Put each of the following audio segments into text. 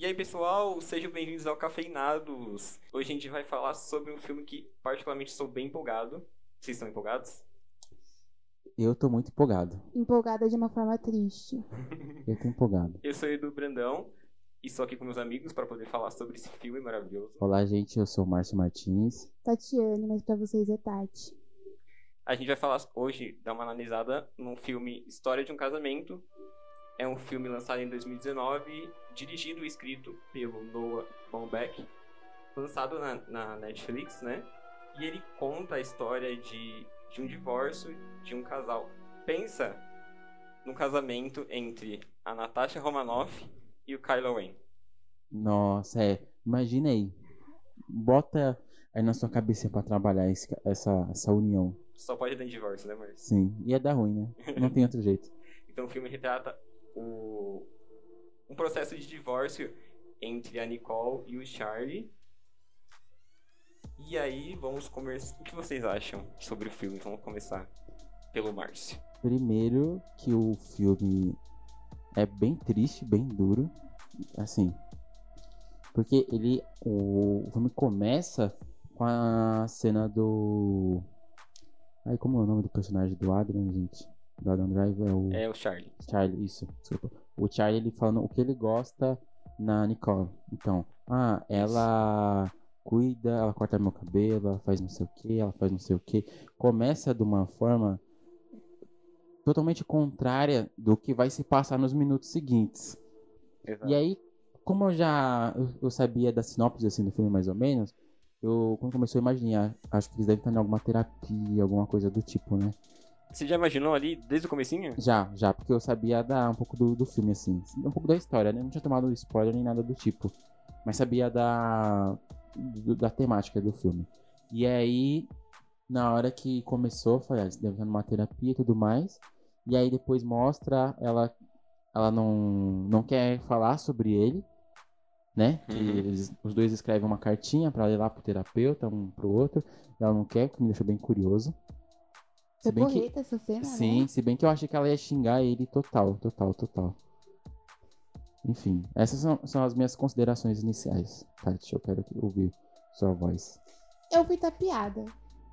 E aí, pessoal, sejam bem-vindos ao Cafeinados. Hoje a gente vai falar sobre um filme que, particularmente, sou bem empolgado. Vocês estão empolgados? Eu tô muito empolgado. Empolgada de uma forma triste. Eu tô empolgado. Eu sou Edu Brandão e estou aqui com meus amigos para poder falar sobre esse filme maravilhoso. Olá, gente. Eu sou o Márcio Martins. Tatiane, mas pra vocês é Tati. A gente vai falar hoje, dar uma analisada num filme História de um Casamento. É um filme lançado em 2019, dirigido e escrito pelo Noah Baumbach, lançado na, na Netflix, né? E ele conta a história de, de um divórcio de um casal. Pensa num casamento entre a Natasha Romanoff e o Kylo Ren. Nossa, é. Imagina aí. Bota aí na sua cabeça pra trabalhar esse- essa, essa união. Só pode dar em divórcio, né, Marcio? Sim. Ia dar ruim, né? Não tem outro jeito. Então o filme retrata o, um processo de divórcio entre a Nicole e o Charlie. E aí, vamos começar. O que vocês acham sobre o filme? Vamos começar pelo Márcio. Primeiro que o filme é bem triste, bem duro. Assim. Porque ele. O, o filme começa com a cena do. Ai, como é o nome do personagem do Adrian, gente? Do Adam Drive é o. É o Charlie. Charlie, isso, desculpa. O Charlie ele falando o que ele gosta na Nicole. Então, ah, ela cuida, ela corta meu cabelo, ela faz não sei o que, ela faz não sei o que. Começa de uma forma totalmente contrária do que vai se passar nos minutos seguintes. E aí, como eu já eu, eu sabia da sinopse assim do filme mais ou menos, eu quando começou a imaginar, acho que eles devem estar em alguma terapia, alguma coisa do tipo, né? Você já imaginou ali desde o comecinho? Já, já, porque eu sabia da, um pouco do, do filme, assim. Um pouco da história, né? Não tinha tomado spoiler nem nada do tipo. Mas sabia da, do- da temática do filme. E aí, na hora que começou, eu falei, ah, eles devem estar numa terapia e tudo mais. E aí depois mostra ela. Ela não, não quer falar sobre ele, né? Uhum. eles- os dois escrevem uma cartinha pra ler lá pro terapeuta, um pro outro. Ela não quer, que me deixou bem curioso. Foi bem que- porreta essa cena, Sim, né? se bem que eu achei que ela ia xingar ele total, total, total. Enfim, essas são, são as minhas considerações iniciais. Tati, eu quero ouvir sua voz. Eu fui tapeada. Hum.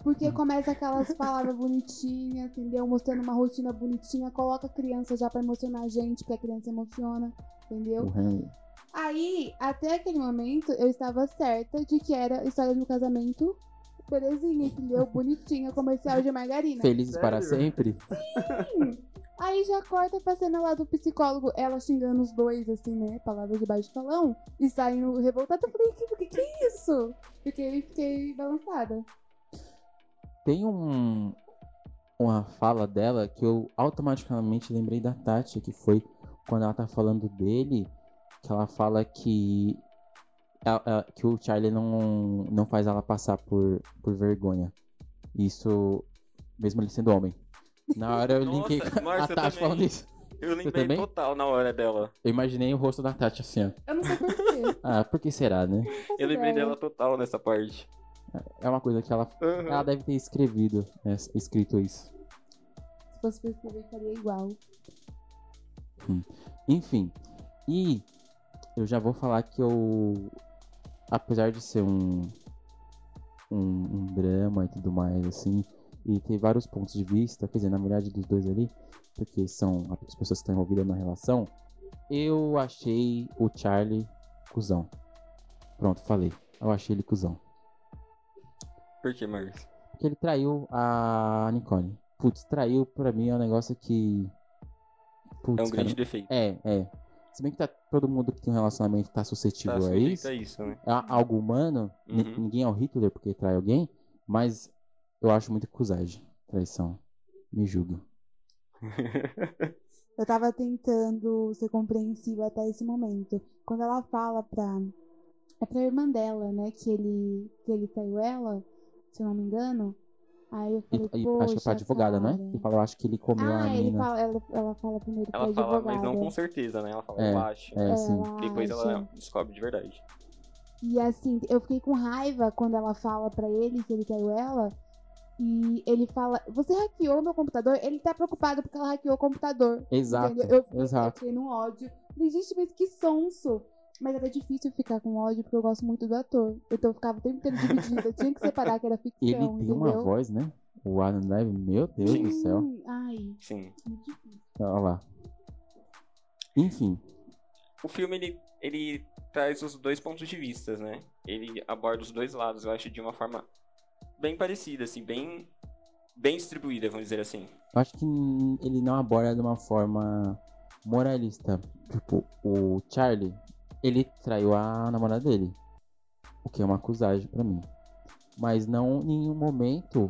Porque começa aquelas palavras bonitinhas, entendeu? Mostrando uma rotina bonitinha, coloca a criança já pra emocionar a gente, porque a criança emociona, entendeu? Henry. Aí, até aquele momento, eu estava certa de que era história de um casamento belezinha, entendeu? Bonitinha, comercial de margarina. Felizes para Sério? sempre? Aí já corta pra cena lá do psicólogo, ela xingando os dois, assim, né? Palavras de baixo calão. E saindo revoltada. Eu falei, que, que, que é isso? Fiquei, fiquei balançada. Tem um, uma fala dela que eu automaticamente lembrei da Tati, que foi quando ela tá falando dele, que ela fala que, que o Charlie não, não faz ela passar por, por vergonha. Isso, mesmo ele sendo homem. Na hora eu Nossa, linkei com a Tati falando isso. Eu lembrei também? total na hora dela. Eu imaginei o rosto da Tati assim, ó. Eu não sei porquê. Ah, por que será, né? Eu lembrei dela total nessa parte. É uma coisa que ela, Uhum. ela deve ter escrevido, né, escrito isso. Se fosse pra escrever, faria igual. Enfim, e eu já vou falar que eu, apesar de ser um, um, um drama e tudo mais, assim, e ter vários pontos de vista, quer dizer, na verdade dos dois ali, porque são as pessoas que estão envolvidas na relação, eu achei o Charlie cuzão. Pronto, falei. Eu achei ele cuzão. Por que, Márcio? Porque ele traiu a Nicole. Putz, traiu pra mim é um negócio que. Putz, É um cara, grande defeito. é, é. Se bem que tá, todo mundo que tem um relacionamento tá suscetível Tá a isso. a isso, né? É algo humano. Uhum. Ninguém é o Hitler porque trai alguém. Mas eu acho muito cusagem. Traição. Me julgue. Eu tava tentando ser compreensiva até esse momento. Quando ela fala pra. É pra irmã dela, né? Que ele, que ele traiu ela, se eu não me engano. Aí eu E, falei, e acho que é pra advogada, né? cara. E fala, eu acho que ele comeu a Ah, ele menina. fala, ela, ela fala primeiro Ela pra fala, advogada. mas não com certeza, né? Ela fala, É, eu acho. É, sim. Ela Depois ela acha. descobre de verdade. E assim, eu fiquei com raiva quando ela fala pra ele que ele traiu ela. E ele fala, você hackeou meu computador? Ele tá preocupado porque ela hackeou o computador. Exato. Entendeu? Eu fiquei, eu Exato. fiquei no ódio. Falei, gente, mas que sonso. Mas era difícil ficar com ódio porque eu gosto muito do ator. Então eu ficava o tempo inteiro dividida. Eu tinha que separar que era ficção, Ele tem entendeu? uma voz, né? O Adam Driver, meu Deus do céu. Ai, Sim. difícil. Olha lá. Enfim, O filme, ele, ele traz os dois pontos de vista, né? Ele aborda os dois lados, eu acho, de uma forma bem parecida, assim, bem, bem distribuída, vamos dizer assim. eu acho que ele não aborda de uma forma moralista. Tipo, o Charlie, ele traiu a namorada dele. O que é uma acusagem pra mim. Mas não em nenhum momento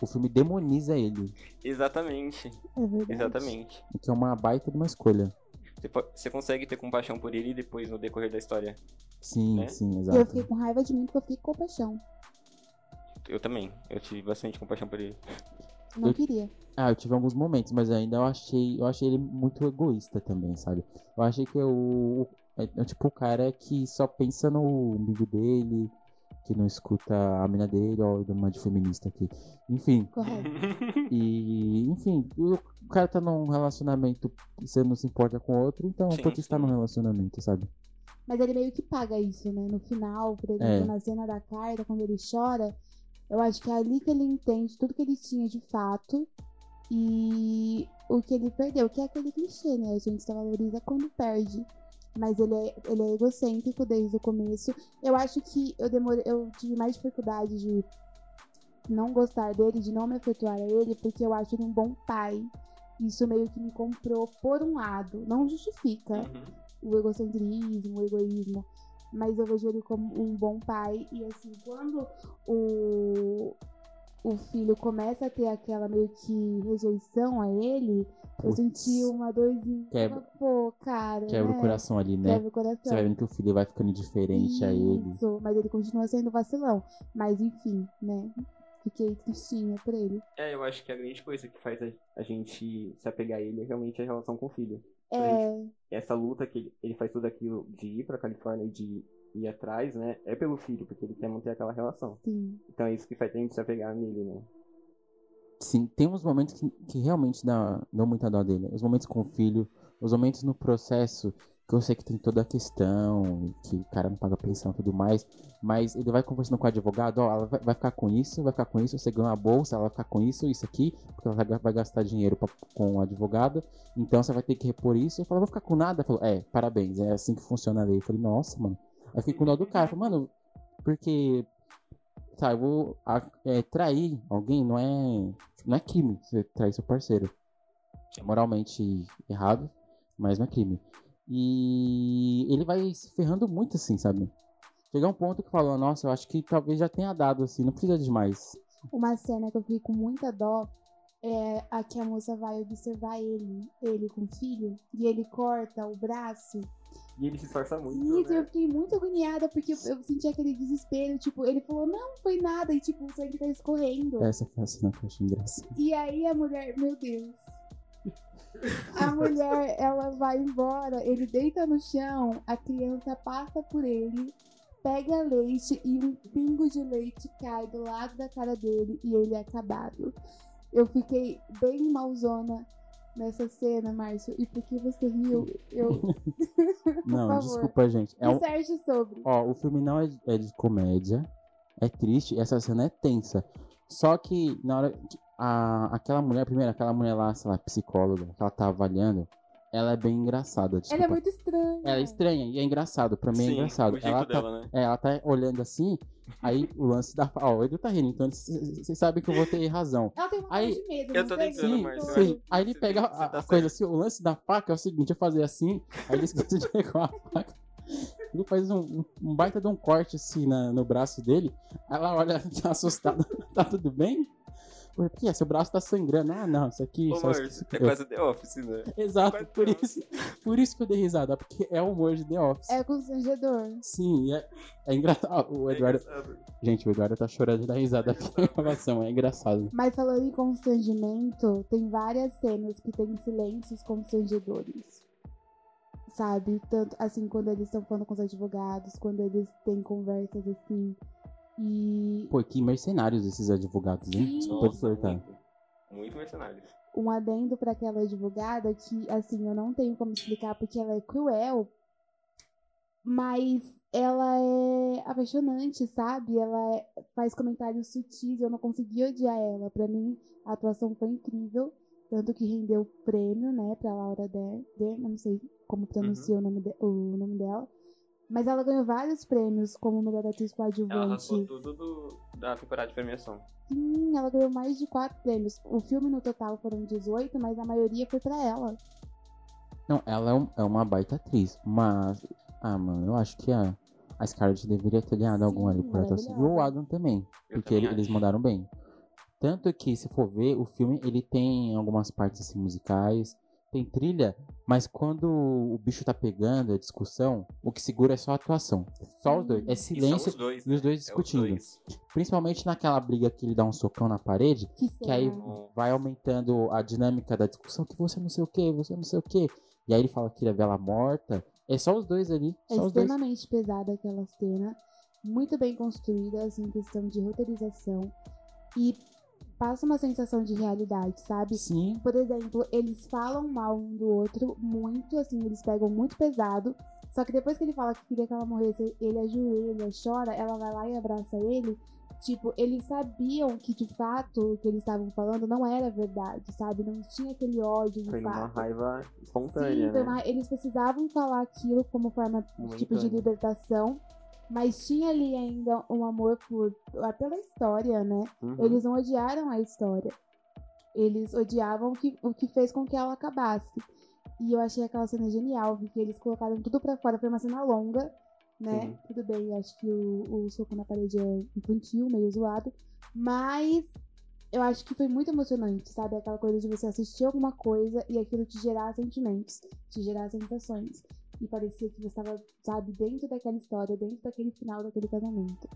o filme demoniza ele. Exatamente, É exatamente. O que é uma baita de uma escolha. Você, consegue ter compaixão por ele depois, no decorrer da história. Sim, Né? sim, E eu exato. fiquei com raiva de mim porque eu fiquei com compaixão. Eu também, eu tive bastante compaixão por ele. Não Eu- queria. Ah, eu tive alguns momentos, mas ainda eu achei, eu achei ele muito egoísta também, sabe? Eu achei que o, é, é tipo o cara que só pensa no umbigo dele, que não escuta a mina dele, ó, dou uma de feminista aqui. Enfim, Correto. e enfim, o o cara tá num relacionamento e você não se importa com o outro, então Sim, por que tá sim. num relacionamento, sabe? Mas ele meio que paga isso, né? No final, por exemplo, É. na cena da carta, quando ele chora, eu acho que é ali que ele entende tudo que ele tinha de fato e o que ele perdeu, que é aquele clichê, né? A gente só valoriza quando perde. Mas ele é, ele é egocêntrico desde o começo. Eu acho que eu demorei, eu tive mais dificuldade de não gostar dele, de não me afetuar a ele, porque eu acho ele um bom pai. Isso meio que me comprou por um lado. Não justifica Uhum. o egocentrismo, o egoísmo. Mas eu vejo ele como um bom pai. E assim, quando o, o filho começa a ter aquela meio que rejeição a ele, eu senti uma dorzinha. Quebra- Pô, cara. Quebra né? o coração ali, né? Quebra o coração. Você vai vendo que o filho vai ficando diferente a ele. Isso, mas ele continua sendo vacilão. Mas enfim, né? Fiquei tristinha por ele. É, eu acho que a grande coisa que faz a, gente se apegar a ele é realmente a relação com o filho. É, Essa luta que ele, ele faz tudo aquilo de ir pra Califórnia e de ir atrás, né? É pelo filho, porque ele quer manter aquela relação. sim. Então é isso que faz a gente se apegar nele, né? Sim, tem uns momentos que, que realmente dá, dão muita dó dele. Os momentos com o filho, os momentos no processo, que eu sei que tem toda a questão, que o cara não paga pensão e tudo mais, mas ele vai conversando com o advogado, ó, ela vai, vai ficar com isso, vai ficar com isso, você ganha uma bolsa, ela vai ficar com isso, isso aqui, porque ela vai, vai gastar dinheiro pra- com o advogado, então você vai ter que repor isso. Eu falei, vou ficar com nada? Ele falou, é, parabéns, é assim que funciona a lei. Eu falei, nossa, mano. Aí fiquei com dó do cara, mano, porque tá, eu vou a- é, trair alguém não é não é crime você trair seu parceiro. É moralmente errado, mas não é crime. E ele vai se ferrando muito assim, sabe? Chegar um ponto que falou, nossa, eu acho que talvez já tenha dado assim, não precisa de mais. Uma cena que eu fiquei com muita dó é a que a moça vai observar ele, ele com o filho, e ele corta o braço. E ele se esforça muito, Isso, eu né? fiquei muito agoniada, porque eu, eu senti aquele desespero, tipo, ele falou, não, foi nada, e tipo, o sangue tá escorrendo. Essa foi a cena que eu achei engraçada. E aí a mulher, meu Deus. A mulher, ela vai embora, ele deita no chão, a criança passa por ele, pega leite e um pingo de leite cai do lado da cara dele e ele é acabado. Eu fiquei bem malzona nessa cena, Márcio. E porque você riu, eu. Não, desculpa, gente. É um, Disserte sobre. Ó, o filme não é, é de comédia, é triste, essa cena é tensa. Só que na hora que a, aquela mulher, primeiro, aquela mulher lá, sei lá, psicóloga, que ela tá avaliando, ela é bem engraçada. Desculpa. Ela é muito estranha. Ela é estranha e é engraçado, pra mim é Sim, engraçado. o jeito Ela tá, dela, né? é, ela tá olhando assim, aí o lance da. Ó, o Edu tá rindo, então vocês sabem que eu vou ter razão. Ela tem uma Aí- de medo. Eu tô tentando, Sim, eu sim. que Aí ele pega tem- a, tá a coisa assim, o lance da faca é o seguinte, eu fazer assim, aí ele esquece de pegar a faca. Ele faz um, um- um baita de um corte assim na- no braço dele. Aí ela olha tá assustada, tá tudo bem? Por quê? Seu braço tá sangrando. Ah, não, isso aqui. Ô, isso- é quase The Office, né? Exato, quase por isso, por isso que eu dei risada, porque é o humor de The Office. É constrangedor. Sim, é, é engraçado. O É Eduardo. engraçado. Gente, o Eduardo tá chorando de dar risada aqui na gravação, é engraçado. Mas falando em constrangimento, tem várias cenas que tem silêncios constrangedores. Sabe? Tanto assim, quando eles estão falando com os advogados, quando eles têm conversas assim. E Pô, que mercenários esses advogados, hein? Sim. Desculpa Nossa, muito. Muito mercenários. um adendo pra aquela advogada que, assim, eu não tenho como explicar porque ela é cruel. Mas ela é apaixonante, sabe? Ela é- faz comentários sutis, eu não consegui odiar ela. Pra mim, a atuação foi incrível. Tanto que rendeu o prêmio, né, pra Laura Der, Der não sei como pronuncia o, nome de- o nome dela. Mas ela ganhou vários prêmios como melhor atriz Ela coadjuvante. raspou tudo do- da temporada de premiação. Sim, ela ganhou mais de quatro prêmios. O filme no total foram 18, mas a maioria foi pra ela. Não, ela é, um- é uma baita atriz, mas. Ah, mano, eu acho que a, a Scarlett deveria ter ganhado algum ali por atuação. E o. Adam também. Eu Porque também ele- eles mandaram bem. Tanto que, se for ver, o filme ele tem algumas partes assim, musicais, tem trilha, mas quando o bicho tá pegando, a discussão, o que segura é só a atuação. Só os dois. É E silêncio, os dois, e os né? dois É os discutindo. dois. principalmente naquela briga que ele dá um socão na parede, Que que aí vai aumentando a dinâmica da discussão, que você não sei o que, você não sei o que. E aí ele fala que ele é vela morta. É só os dois ali. É Só os dois. extremamente pesada aquela cena. Muito bem construída, assim, em questão de roteirização. E passa uma sensação de realidade, sabe? Sim. Por exemplo, eles falam mal um do outro muito, assim, eles pegam muito pesado. Só que depois que ele fala que queria que ela morresse, ele ajoelha, chora, ela vai lá e abraça ele. Tipo, eles sabiam que de fato o que eles estavam falando não era verdade, sabe? Não tinha aquele ódio de Foi fato. raiva Sim, espontânea, foi né? uma- eles precisavam falar aquilo como forma tipo de libertação, mas tinha ali ainda um amor por pela história, né? Uhum. Eles não odiaram a história. Eles odiavam o que, o que fez com que ela acabasse. E eu achei aquela cena genial, porque eles colocaram tudo pra fora. Foi uma cena longa, né? Sim. Tudo bem, acho que o, o soco na parede é infantil, meio zoado. Mas eu acho que foi muito emocionante, sabe? Aquela coisa de você assistir alguma coisa e aquilo te gerar sentimentos, te gerar sensações. E parecia que você estava, sabe, dentro daquela história, dentro daquele final daquele casamento.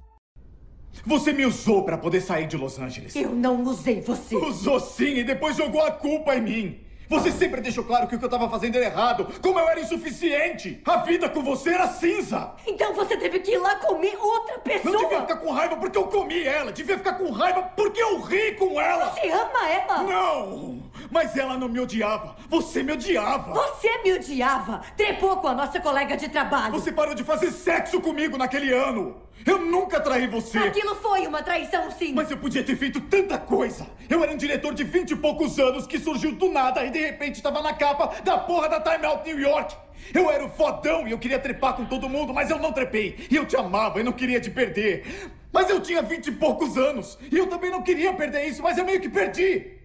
Você me usou pra poder sair de Los Angeles. Eu não usei você. Usou sim e depois jogou a culpa em mim. Você sempre deixou claro que o que eu tava fazendo era errado, como eu era insuficiente. A vida com você era cinza. Então você teve que ir lá comer outra Não devia pessoa. ficar com raiva porque eu comi ela, devia ficar com raiva porque eu ri com ela. Você ama ela? Não, mas ela não me odiava. Você me odiava. Você me odiava. Trepou com a nossa colega de trabalho. Você parou de fazer sexo comigo naquele ano. Eu nunca traí você. Aquilo foi uma traição, sim. Mas eu podia ter feito tanta coisa! Eu era um diretor de vinte e poucos anos que surgiu do nada e de repente estava na capa da porra da Time Out New York! Eu era o fodão e eu queria trepar com todo mundo, mas eu não trepei. E eu te amava e não queria te perder. Mas eu tinha vinte e poucos anos e eu também não queria perder isso, mas eu meio que perdi.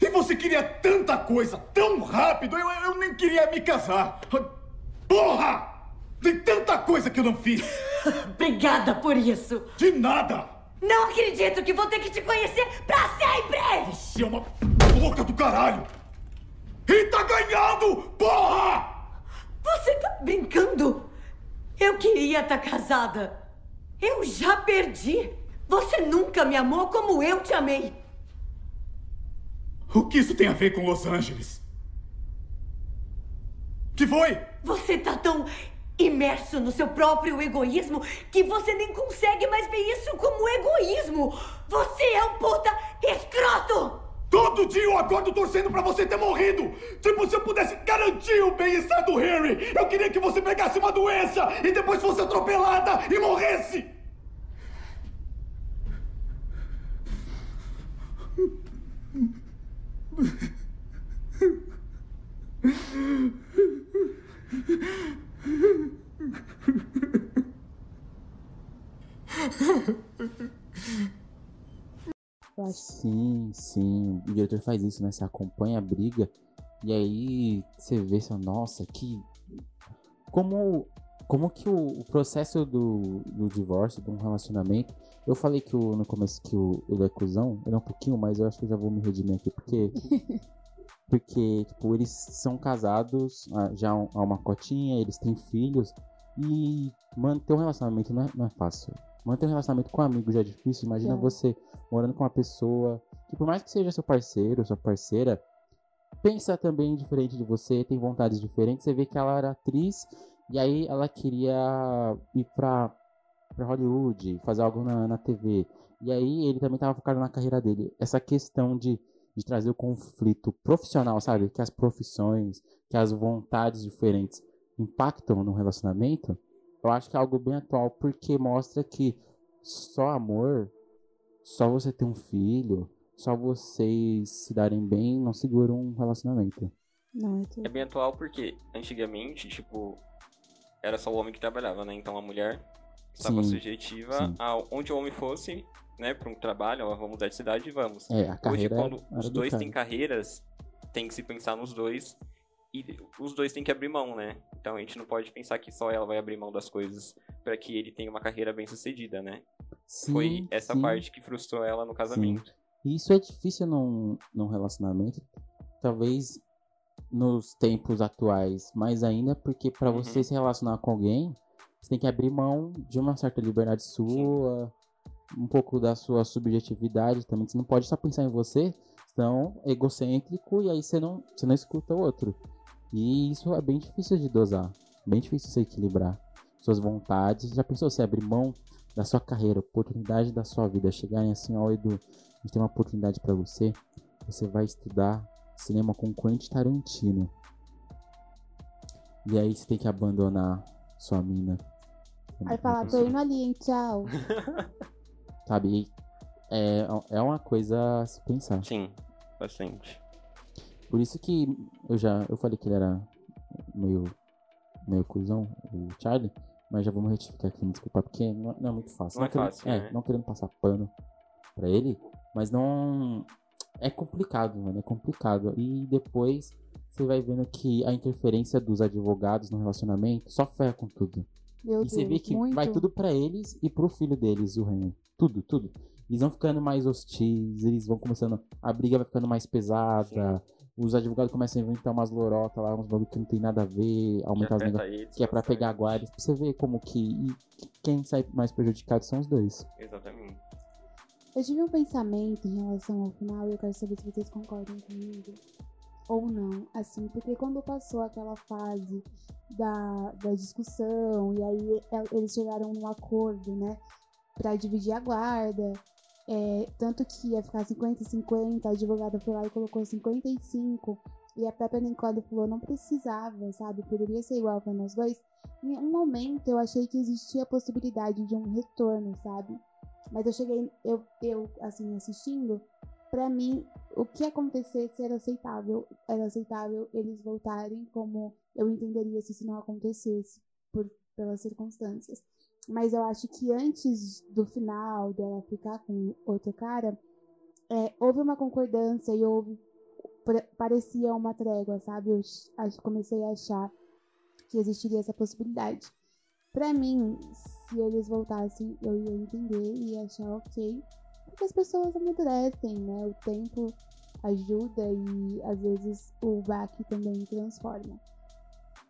E você queria tanta coisa, tão rápido, eu, eu nem queria me casar. Porra! Tem tanta coisa que eu não fiz. Obrigada por isso. De nada! Não acredito que vou ter que te conhecer pra sempre. Você é uma louca do caralho! E tá ganhando, porra! Você tá brincando? Eu queria estar casada. Eu já perdi. Você nunca me amou como eu te amei. O que isso tem a ver com Los Angeles? Que foi? Você tá tão imerso no seu próprio egoísmo que você nem consegue mais ver isso como egoísmo. Você é um puta escroto! Todo dia eu acordo torcendo pra você ter morrido! Tipo, se eu pudesse garantir o bem-estar do Harry, eu queria que você pegasse uma doença e depois fosse atropelada e morresse! Eu acho Sim, sim. O diretor faz isso, né? Você acompanha a briga e aí você vê assim, nossa, que. Como, como que o, o processo do, do divórcio, de um relacionamento. Eu falei que o, no começo que o, ele é cuzão, ele é um pouquinho, mas eu acho que eu já vou me redimir aqui, porque. porque, tipo, eles são casados ah, já há uma cotinha, eles têm filhos, e manter um relacionamento não é, não é fácil. Manter um relacionamento com um amigo já é difícil, imagina Já. você morando com uma pessoa que por mais que seja seu parceiro, sua parceira, pensa também diferente de você, tem vontades diferentes. Você vê que ela era atriz e aí ela queria ir pra, pra Hollywood, fazer algo na, na TV. E aí ele também tava focado na carreira dele. Essa questão de, de trazer o conflito profissional, sabe? Que as profissões, que as vontades diferentes impactam no relacionamento. eu acho que é algo bem atual, porque mostra que só amor, só você ter um filho, só vocês se darem bem não segura um relacionamento. Não, é. É bem atual porque antigamente, tipo, era só o homem que trabalhava, né? Então a mulher estava Sim, subjetiva sim. a onde o homem fosse, né, para um trabalho, ó, vamos mudar de cidade e vamos. É, Hoje, quando os do dois têm carreiras, tem que se pensar nos dois e os dois têm que abrir mão, né? Então a gente não pode pensar que só ela vai abrir mão das coisas para que ele tenha uma carreira bem sucedida, né? Sim, Foi essa sim. parte que frustrou ela no casamento. E isso é difícil num, num relacionamento, talvez nos tempos atuais, mais ainda porque para Uhum. você se relacionar com alguém, você tem que abrir mão de uma certa liberdade sua, um pouco da sua subjetividade também. Você não pode só pensar em você, senão é egocêntrico e aí você não, você não escuta o outro. E isso é bem difícil de dosar, bem difícil você equilibrar suas vontades. Já pensou você abrir mão da sua carreira, oportunidade da sua vida, chegarem assim, ó, Edu, a gente tem uma oportunidade pra você. Você vai estudar cinema com Quentin Tarantino. E aí você tem que abandonar sua mina. Aí fala, tô indo ali, hein, tchau. Sabe? E É, é uma coisa a se pensar. Sim, bastante. Por isso que eu já. Eu falei que ele era meio. meio cuzão, o Charlie. Mas já vamos retificar aqui, me desculpa, porque não, não é muito fácil. Não é querendo, fácil, é, né? não querendo passar pano pra ele, mas não. É complicado, mano, é complicado. E depois você vai vendo que a interferência dos advogados no relacionamento só ferra com tudo. Meu E você Deus, vê que muito. vai tudo pra eles e pro filho deles, o Henry. Tudo, tudo. Eles vão ficando mais hostis, eles vão começando. A briga vai ficando mais pesada. Os advogados começam a inventar umas lorotas lá, uns bagulho que não tem nada a ver, aumentar os negócios. Que é pra pegar guardas. Pra você ver como que. e quem sai mais prejudicado são os dois. Exatamente. Eu tive um pensamento em relação ao final e eu quero saber se vocês concordam comigo ou não. Assim, porque quando passou aquela fase da, da discussão e aí el- eles chegaram num acordo, né, pra dividir a guarda, é, tanto que ia ficar 50-50, a advogada foi lá e colocou 55 e a própria Nicole falou não precisava, sabe, poderia ser igual pra nós dois. Em um momento eu achei que existia a possibilidade de um retorno, sabe? Mas eu cheguei, eu, eu assim, assistindo, pra mim, o que acontecesse era aceitável. Era aceitável eles voltarem como eu entenderia se isso não acontecesse, por, pelas circunstâncias. Mas eu acho que antes do final dela ficar com outro cara, é, houve uma concordância e houve. pare- Parecia uma trégua, sabe? Eu comecei a achar que existiria essa possibilidade. Pra mim, se eles voltassem, eu ia entender e ia achar ok. Porque as pessoas amadurecem, né? O tempo ajuda e às vezes o baque também transforma.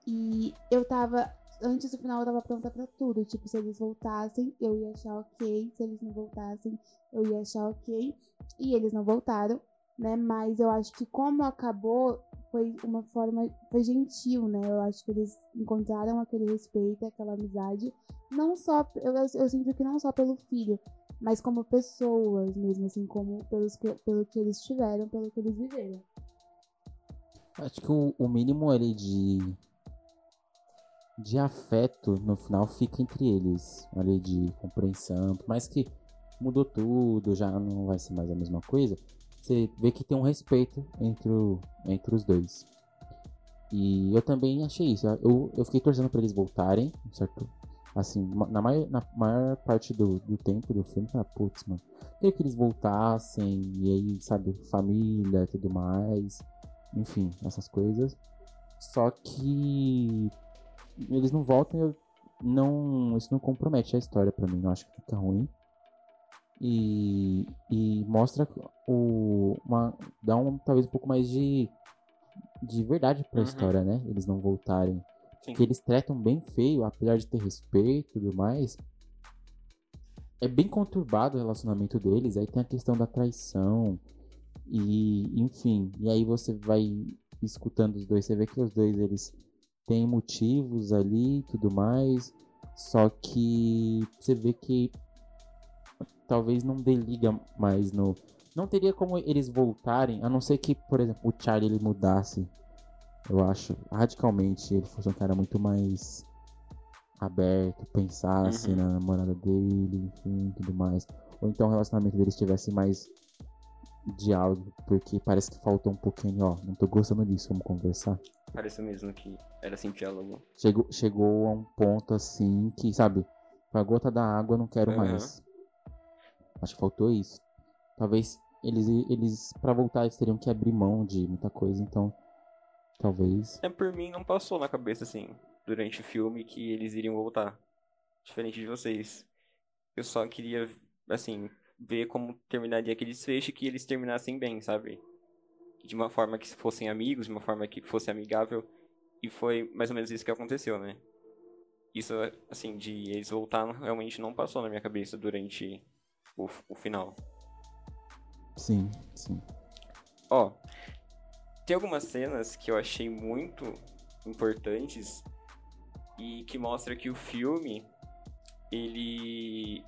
E eu tava. Antes do final eu tava pronta pra tudo. Tipo, se eles voltassem, eu ia achar ok. Se eles não voltassem, eu ia achar ok. E eles não voltaram, né? Mas eu acho que como acabou, foi uma forma. Foi gentil, né? Eu acho que eles encontraram aquele respeito, aquela amizade. Não só. Eu, eu sinto que não só pelo filho, mas como pessoas mesmo, assim, como pelos que, pelo que eles tiveram, pelo que eles viveram. Acho que o, o mínimo ali de. de afeto no final fica entre eles. Ali de compreensão. Por mais que mudou tudo, já não vai ser mais a mesma coisa. Você vê que tem um respeito entre, o, entre os dois. E eu também achei isso. Eu, eu fiquei torcendo pra eles voltarem, certo? Assim, na maior, na maior parte do, do tempo do filme, eu putz, mano. Queria que eles voltassem, e aí, sabe, família e tudo mais. Enfim, essas coisas. Só que eles não voltam, eu não, isso não compromete a história pra mim, eu acho que fica ruim. E, e mostra o uma dá um talvez um pouco mais de de verdade pra Uhum. história, né? Eles não voltarem. Sim. Que eles tratam bem feio, apesar de ter respeito e tudo mais. É bem conturbado o relacionamento deles, aí tem a questão da traição. E, enfim, e aí você vai escutando os dois, você vê que os dois eles têm motivos ali e tudo mais. Só que você vê que talvez não dê liga mais no. Não teria como eles voltarem, a não ser que, por exemplo, o Charlie ele mudasse. Eu acho, radicalmente, ele fosse um cara muito mais aberto, pensasse Uhum. na namorada dele, enfim, tudo mais. Ou então o relacionamento deles tivesse mais diálogo, porque parece que faltou um pouquinho, ó, não tô gostando disso, vamos conversar. Parece mesmo que era sem diálogo. Chegou, chegou a um ponto assim que, sabe, com a gota da água não quero Aham. mais. Acho que faltou isso. Talvez eles, eles para voltar, eles teriam que abrir mão de muita coisa, então talvez. É, por mim não passou na cabeça, assim, durante o filme que eles iriam voltar. Diferente de vocês. Eu só queria, assim, ver como terminaria aquele desfecho que eles terminassem bem, sabe? De uma forma que fossem amigos, de uma forma que fosse amigável. E foi mais ou menos isso que aconteceu, né? Isso, assim, de eles voltar realmente não passou na minha cabeça durante o, o final. Sim, sim. Ó, tem algumas cenas que eu achei muito importantes e que mostra que o filme ele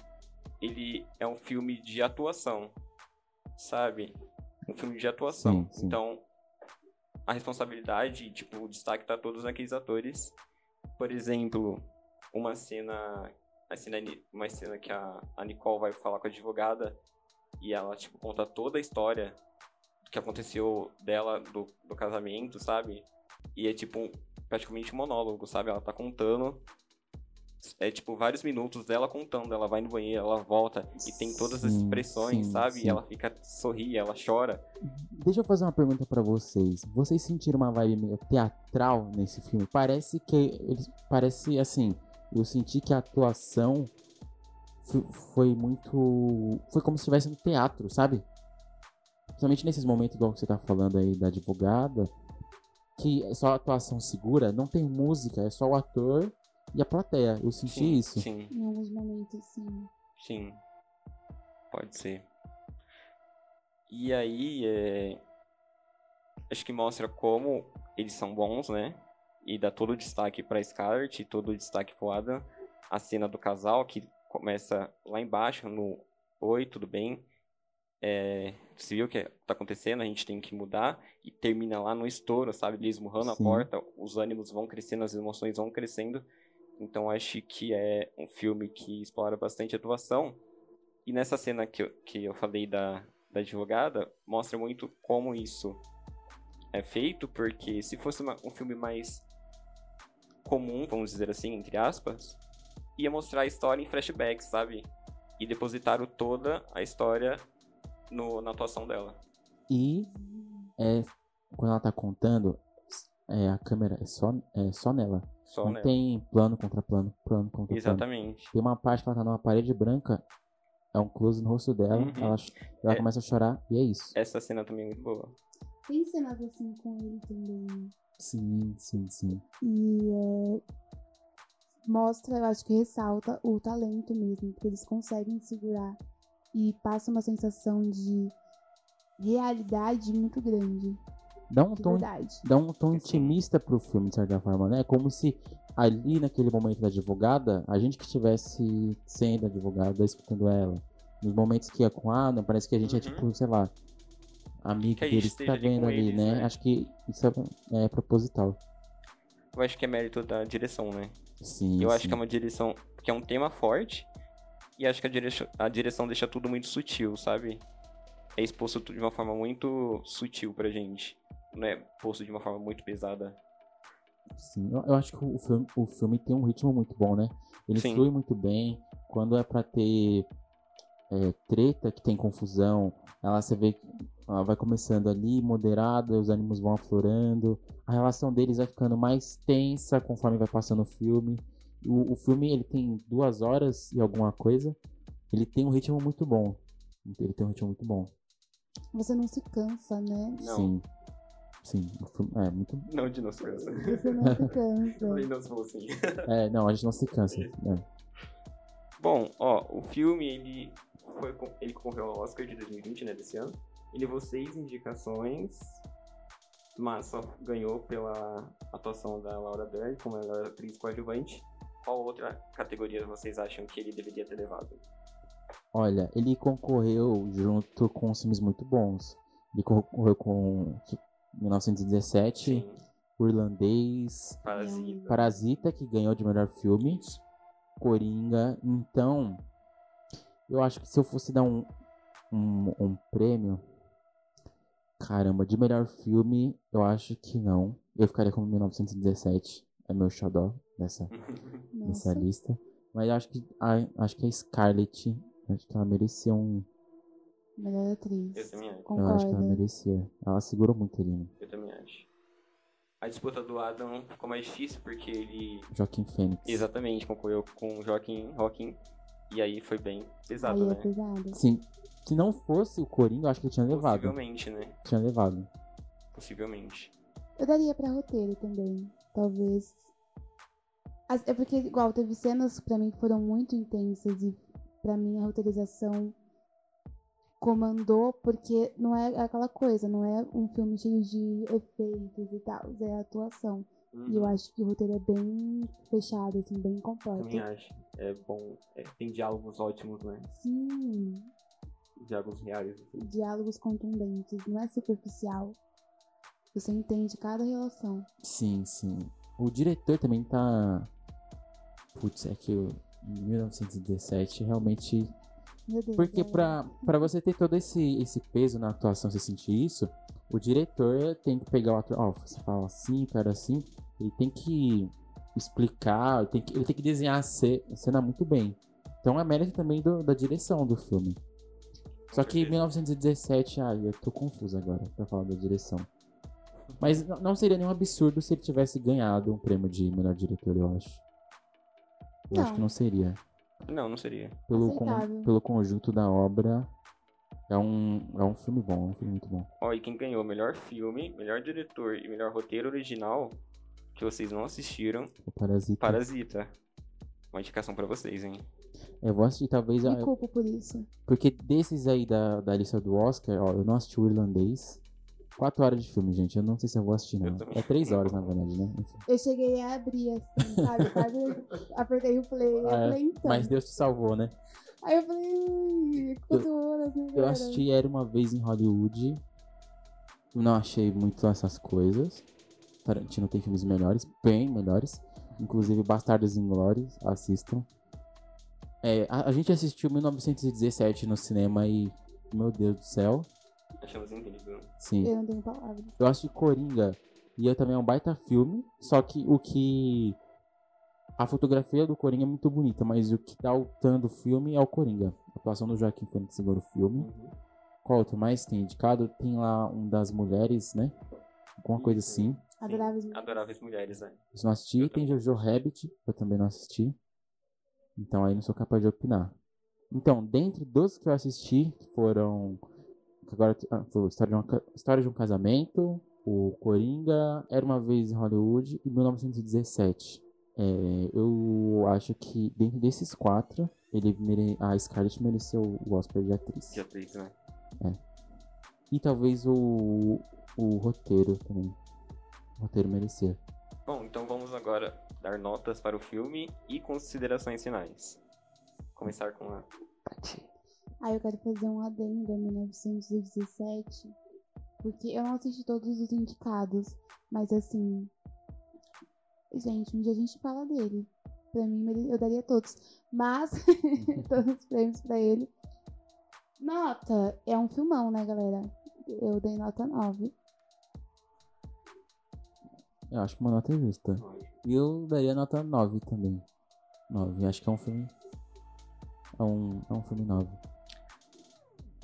ele é um filme de atuação, sabe? Um filme de atuação. Sim, sim. Então, a responsabilidade, tipo, o destaque tá todos naqueles atores. Por exemplo, uma cena, a cena uma cena que a, a Nicole vai falar com a advogada e ela tipo conta toda a história do que aconteceu dela do, do casamento, sabe? E é tipo um, praticamente um monólogo, sabe? Ela tá contando é tipo vários minutos dela contando, ela vai no banheiro, ela volta e tem todas as Sim, expressões, sim, sabe? sim. E ela fica sorri, ela chora. Deixa eu fazer uma pergunta pra vocês. Vocês sentiram uma vibe meio teatral nesse filme? Parece que eles parece assim, eu senti que a atuação fo- foi muito foi como se estivesse no teatro, sabe? Principalmente nesses momentos igual que você tá falando aí da advogada, que é só a atuação segura, não tem música, é só o ator e a plateia. Eu senti Sim, isso. Sim, Em alguns momentos, sim. sim. Pode ser. E aí, é... acho que mostra como eles são bons, né? E dá todo o destaque pra Scarlett e todo o destaque pro Adam. A cena do casal que começa lá embaixo no Oi, tudo bem? É... Você viu o que tá acontecendo? A gente tem que mudar. E termina lá no estouro, sabe? Ele esmurrando a Sim. porta, os ânimos vão crescendo, as emoções vão crescendo. Então acho que é um filme que explora bastante a atuação. E nessa cena que eu, que eu falei da, da advogada, mostra muito como isso é feito, porque se fosse uma- um filme mais comum, vamos dizer assim, entre aspas, ia mostrar a história em flashbacks, sabe? E depositaram toda a história no, na atuação dela. E é, quando ela tá contando, é, a câmera é só, é só nela. Só, não né? tem plano contra plano, plano contra plano. Exatamente. Tem uma parte que ela tá numa parede branca, é um close no rosto dela, Uhum. ela, ela É. começa a chorar e é isso. Essa cena também é muito boa. Tem cenas assim com ele também. Sim, sim, sim. E é, mostra, eu acho que ressalta o talento mesmo, porque eles conseguem segurar e passa uma sensação de realidade muito grande, Dá um de tom, verdade. dá um tom intimista pro filme, de certa forma, né? É como se ali naquele momento da advogada, a gente que estivesse sendo advogada, escutando ela. Nos momentos que ia com a Adam, parece que a gente é Uhum. tipo, sei lá, amigo Que deles que tá vendo ali, eles, né? né? Acho que isso é, é proposital. Eu acho que é mérito da direção, né? Sim. Eu acho sim. que é uma direção. que é um tema forte. E acho que a direção, a direção deixa tudo muito sutil, sabe? É exposto de uma forma muito sutil pra gente. Não é posto de uma forma muito pesada. Sim, eu, acho que o filme, o filme tem um ritmo muito bom, né? Ele Sim. flui muito bem. Quando é pra ter é, treta, que tem confusão, ela você vê vai começando ali, moderada, os ânimos vão aflorando. A relação deles vai ficando mais tensa conforme vai passando o filme. O, o filme, ele tem duas horas e alguma coisa. Ele tem um ritmo muito bom. Ele tem um ritmo muito bom. Você não se cansa, né? Não. Sim. Sim, o filme é muito. Não de cansa. Você não se cansa. Falei não vou sim. É, não, a gente não se cansa. né? Bom, ó, o filme ele foi ele concorreu ao Oscar de 2020, né, desse ano. Ele levou seis indicações, mas só ganhou pela atuação da Laura Dern como melhor atriz coadjuvante. Qual outra categoria vocês acham que ele deveria ter levado? Olha, ele concorreu junto com filmes muito bons. Ele concorreu com 1917, Sim. O Irlandês, Parasita. Parasita, que ganhou de melhor filme. Coringa. Então, eu acho que se eu fosse dar um, um, um prêmio. Caramba, de melhor filme, eu acho que não. Eu ficaria com 1917. É meu xodó dessa Nossa. lista. Mas eu acho que a, acho que a Scarlett. Acho que ela merecia um. Melhor atriz. Eu também acho. Eu acho que ela Concordo. merecia. Ela segurou muito ali. né? Eu também acho. A disputa do Adam ficou mais difícil porque ele Joaquim Fênix. exatamente concorreu com o Joaquim Rockin. E aí foi bem pesado, Aí é né? pesado. Sim. Se não fosse o Coringa, eu acho que ele tinha levado. Possivelmente, né? Tinha levado. Possivelmente. Eu daria pra roteiro também. Talvez. É porque, igual, teve cenas pra mim que foram muito intensas e pra mim a roteirização comandou, porque não é aquela coisa, não é um filme cheio de efeitos e tal, é a atuação. E eu Uhum. acho que o roteiro é bem fechado, assim, bem completo. Também acho. É bom. é, tem diálogos ótimos, né? Sim, Diálogos reais. assim. diálogos contundentes, não é superficial. Você entende cada relação. Sim, sim. O diretor também tá. Putz, é que o 1917 realmente. Meu Deus. Porque é- pra, pra você ter todo esse, esse peso na atuação, você sentir isso, o diretor tem que pegar o ator. Ó, você fala assim, cara assim. Ele tem que explicar, ele tem que, ele tem que desenhar a cena muito bem. Então é mérito também do- da direção do filme. Só que certeza. 1917, ah, eu tô confuso agora pra falar da direção. Mas não seria nenhum absurdo se ele tivesse ganhado um prêmio de melhor diretor, eu acho. Eu acho Não. que não seria. Não, não seria. Pelo, con- pelo conjunto da obra, é um, é um filme bom, é um filme muito bom. Ó, e quem ganhou melhor filme, melhor diretor e melhor roteiro original, que vocês não assistiram, O Parasita. Parasita. Uma indicação pra vocês, hein? Eu vou assistir talvez. Me a- culpo por isso. Porque desses aí da, da lista do Oscar, ó, eu não assisti o irlandês. Quatro horas de filme, gente. Eu não sei se eu vou assistir, não. É três horas, na verdade, né? Enfim. Eu cheguei a abrir assim, sabe? Quase apertei o play. Eu Ah, falei, então. Mas Deus te salvou, né? Aí eu falei, "Ui, quatro horas, né? Eu cara?" assisti Era Uma Vez em Hollywood. Não achei muito essas coisas. Tarantino tem filmes melhores, bem melhores. Inclusive Bastardos Inglórios, assistam. É, a, a gente assistiu 1917 no cinema e, meu Deus do céu, Achamos incrível. sim. Eu não tenho palavras. Eu assisti Coringa e eu também é um baita filme, só que o que a fotografia do Coringa é muito bonita, mas o que tá altando o filme é o Coringa. A atuação do Joaquim Fênix segura o filme. Uhum. Qual outro mais tem indicado? Tem lá um das mulheres, né? Alguma coisa Isso. assim. Adoráveis. Adoráveis mulheres, né? Isso não assisti. Tem Jojo Rabbit, eu também não assisti. Então aí não sou capaz de opinar. Então, dentre dos que eu assisti, foram. Agora ah, foi História de, uma História de um Casamento, o Coringa, Era uma Vez em Hollywood e 1917. É, eu acho que dentro desses quatro, ele mere... a Scarlett mereceu o Oscar de atriz. De atriz, né? E talvez o, o roteiro também. O roteiro merecer. Bom, então vamos agora dar notas para o filme e considerações finais. Começar com a Tati. Aí eu quero fazer um adendo a 1917. Porque eu não assisti todos os indicados. Mas assim. Gente, um dia a gente fala dele. Pra mim, eu daria todos. Mas, todos os prêmios pra ele. Nota, é um filmão, né, galera? Eu dei nota 9. Eu acho que uma nota justa. E eu daria nota 9 também. 9. Acho que é um filme. É um, é um filme 9.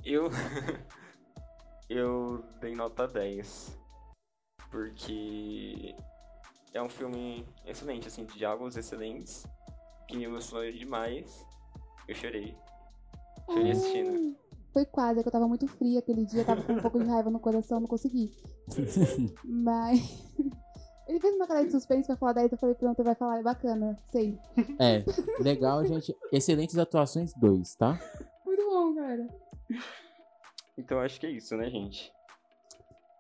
Eu. eu dei nota 10. Porque. É um filme excelente, assim, de diálogos excelentes. Que me emocionou demais. Eu chorei. Chorei assistindo. Foi quase, é que eu tava muito fria aquele dia, tava com um pouco de raiva no coração, não consegui. Mas. Ele fez uma cara de suspense pra falar, daí eu falei, pronto, vai falar, é bacana, sei. é, legal, gente. Excelentes atuações 2, tá? Muito bom, cara. Então acho que é isso, né, gente?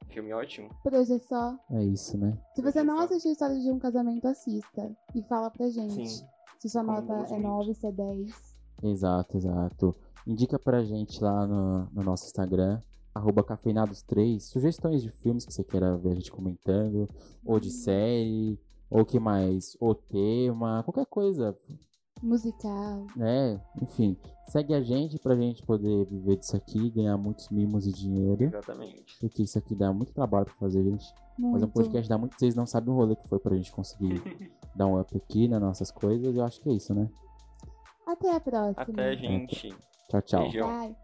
Filme ótimo. Por hoje é só. É isso, né? Se você não assistiu a história de um casamento, assista. E fala pra gente. Sim. Se sua nota é muito. 9, se é 10. Exato, exato. Indica pra gente lá no, no nosso Instagram. Arroba cafeinados3, sugestões de filmes que você queira ver a gente comentando, ou de série, ou que mais, ou tema, qualquer coisa, Musical. né? Enfim, segue a gente pra gente poder viver disso aqui, ganhar muitos mimos e dinheiro, Exatamente. porque isso aqui dá muito trabalho pra fazer, gente. Mas é um podcast dá muito, vocês não sabem o rolê que foi pra gente conseguir dar um up aqui nas nossas coisas, eu acho que é isso, né? Até a próxima. Até, gente. Tchau, tchau. Beijão. Bye.